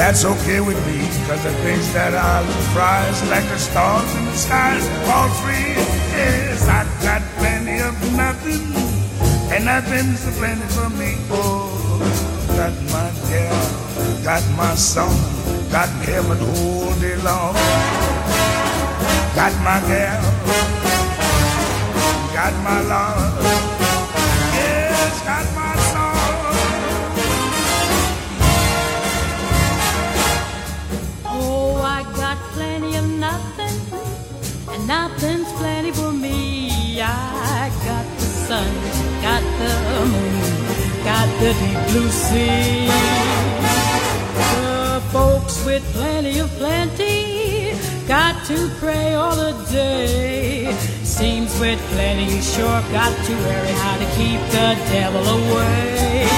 That's okay with me, cause the things that I prize, like the stars in the skies, all free. Yes, I got plenty of nothing, and nothing's plenty for me. Oh, got my girl, got my song got heaven all day long. Got my gal, got my love, yes, got the deep blue sea The folks with plenty of plenty got to pray all the day. Seems with plenty you sure got to worry how to keep the devil away.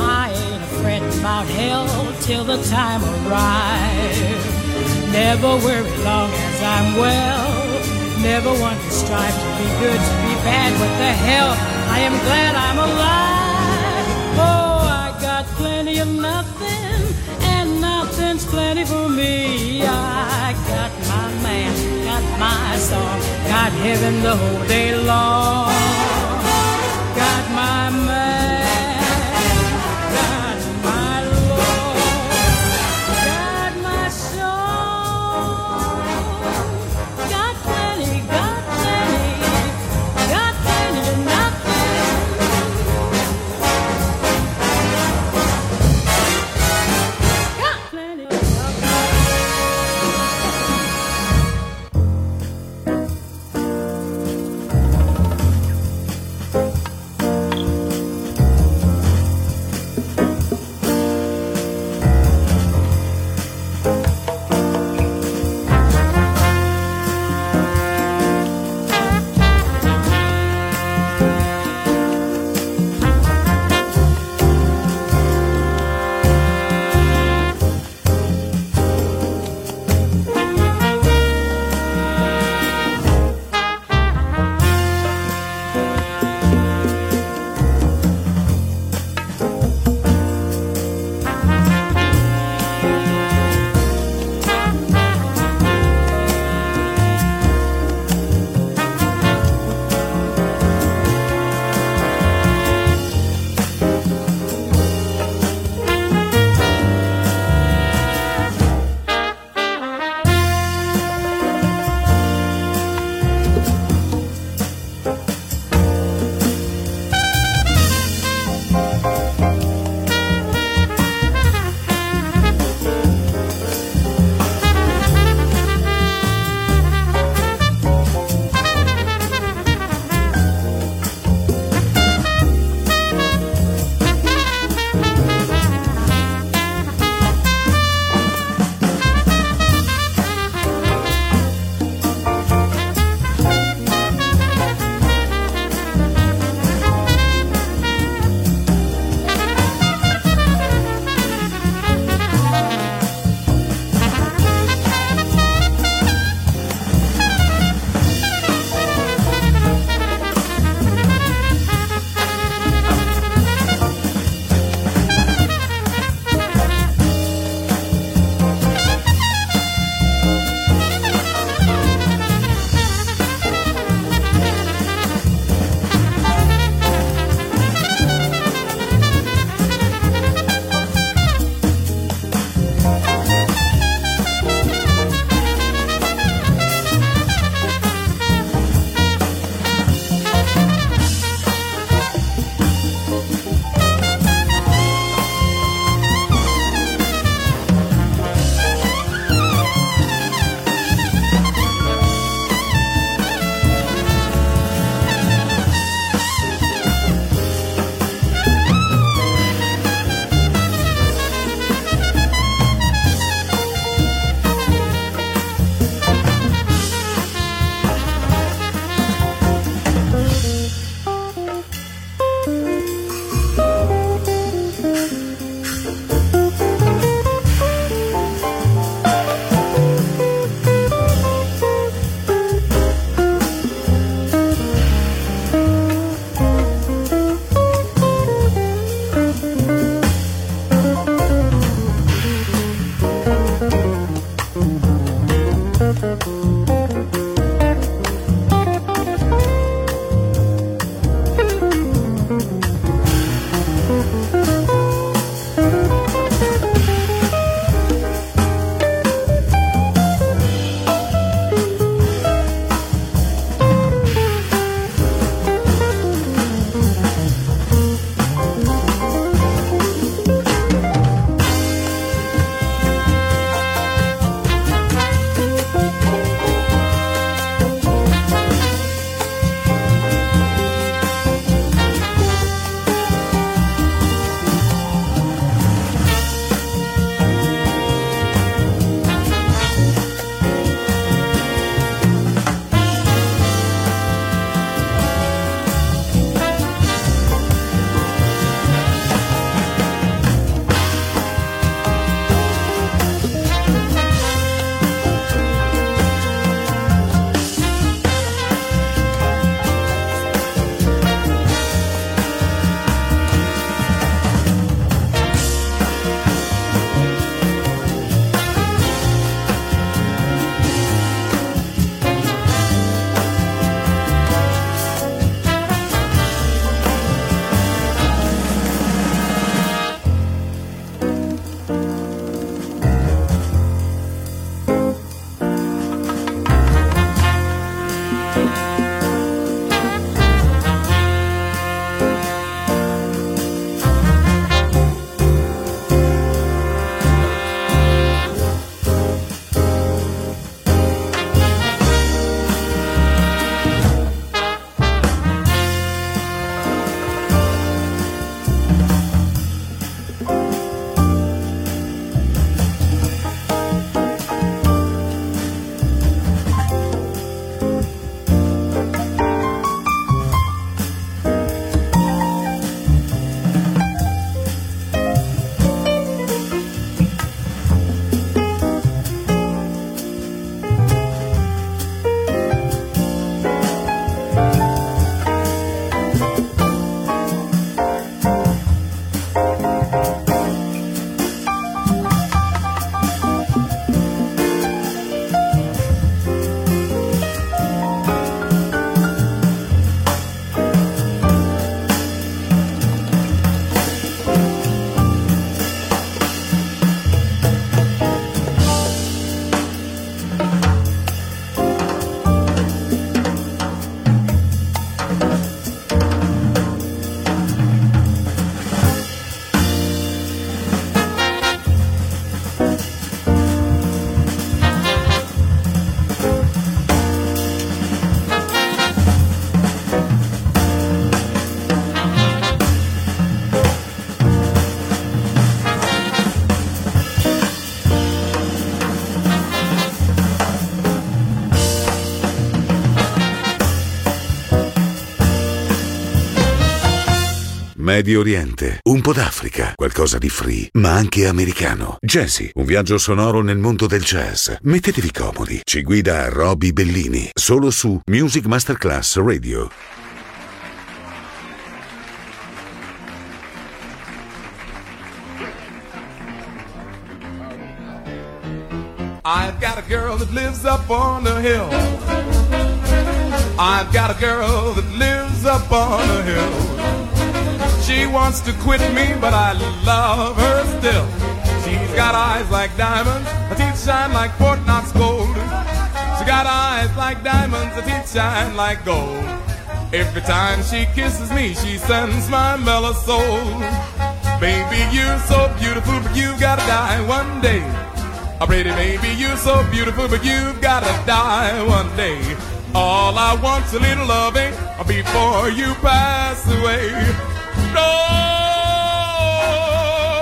I ain't afraid about hell till the time arrives. Never worry long as I'm well. Never want to strive to be good, to be bad. What the hell? I am glad I'm alive. Oh, I got plenty of nothing, and nothing's plenty for me. I got my man, got my song, got heaven the whole day long. Got my man. Medio Oriente, un po' d'Africa, qualcosa di free, ma anche americano. Jazzy, un viaggio sonoro nel mondo del jazz. Mettetevi comodi. Ci guida Roby Bellini, solo su Music Masterclass Radio. I've got a girl that lives up on the hill. I've got a girl that lives up on the hill. She wants to quit me, but I love her still. She's got eyes like diamonds, her teeth shine like Fort Knox gold. She got eyes like diamonds, her teeth shine like gold. Every time she kisses me, she sends my mellow soul. Baby, you're so beautiful, but you gotta die one day. A pretty baby, you're so beautiful, but you've gotta die one day. All I want's a little loving before you pass away roll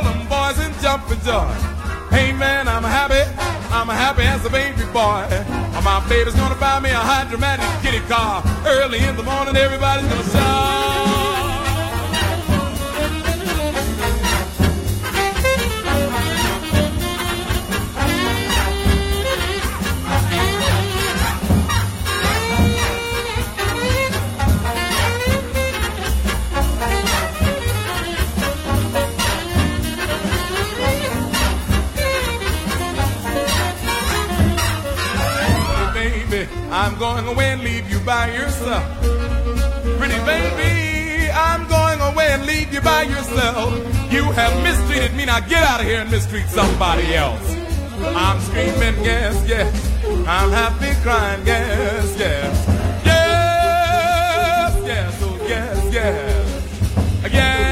them boys and jump for joy. Hey man, I'm happy, I'm happy as a baby boy. My baby's gonna buy me a hydromatic kitty car. Early in the morning, everybody's gonna shout. I'm going away and leave you by yourself. Pretty baby, I'm going away and leave you by yourself. You have mistreated me, now get out of here and mistreat somebody else. I'm screaming, yes, yes. I'm happy crying, yes, yes. Yes, yes, oh yes, yes. Yes,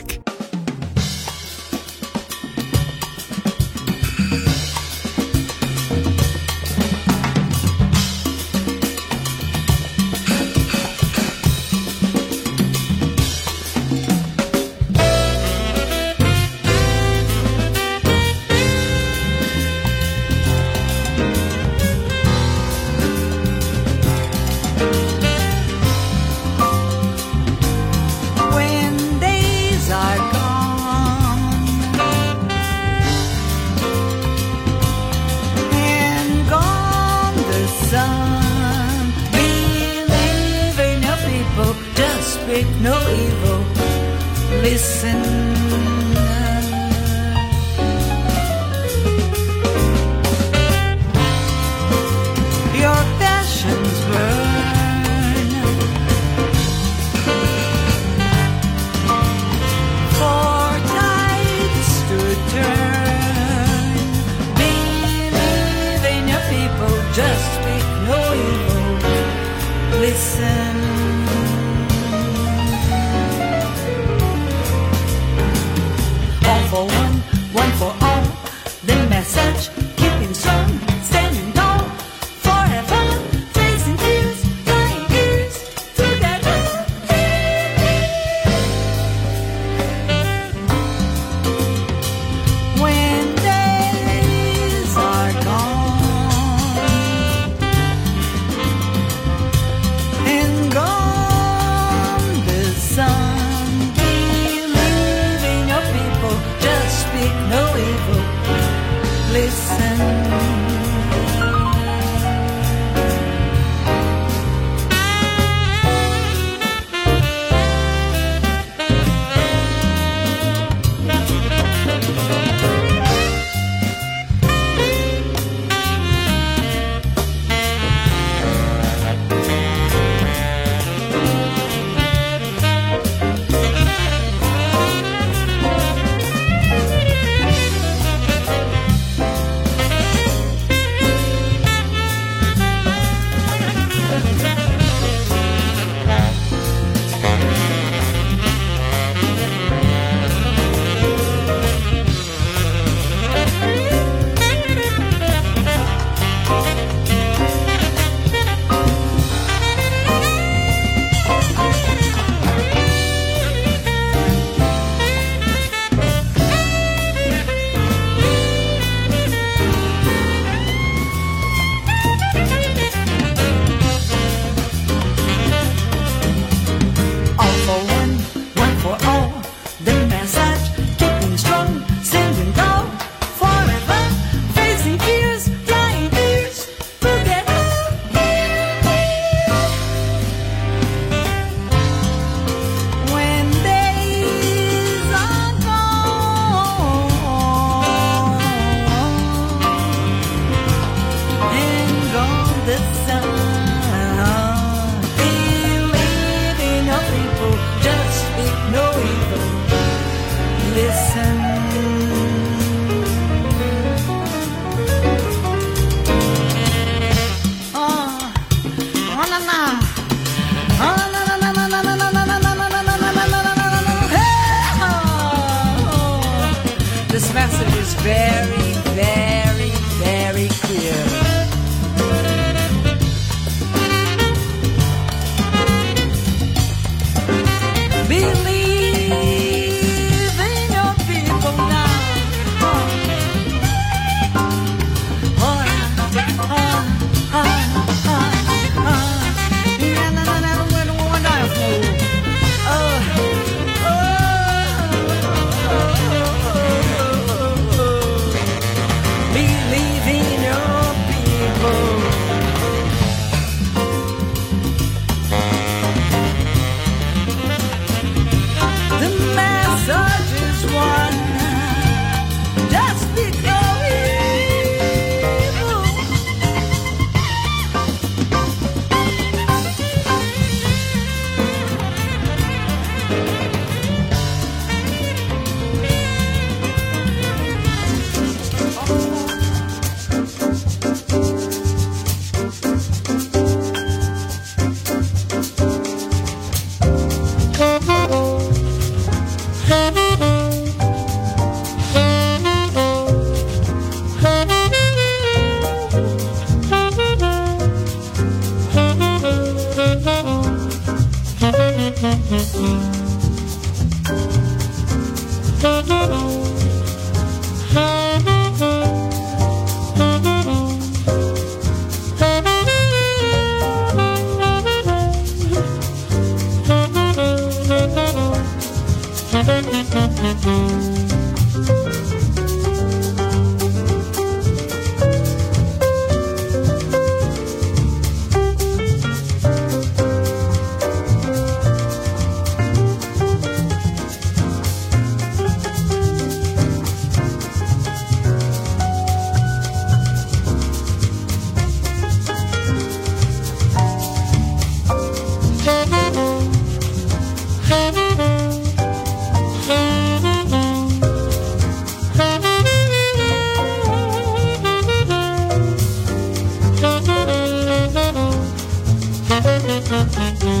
Masterclass